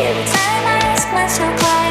Every time I ask myself why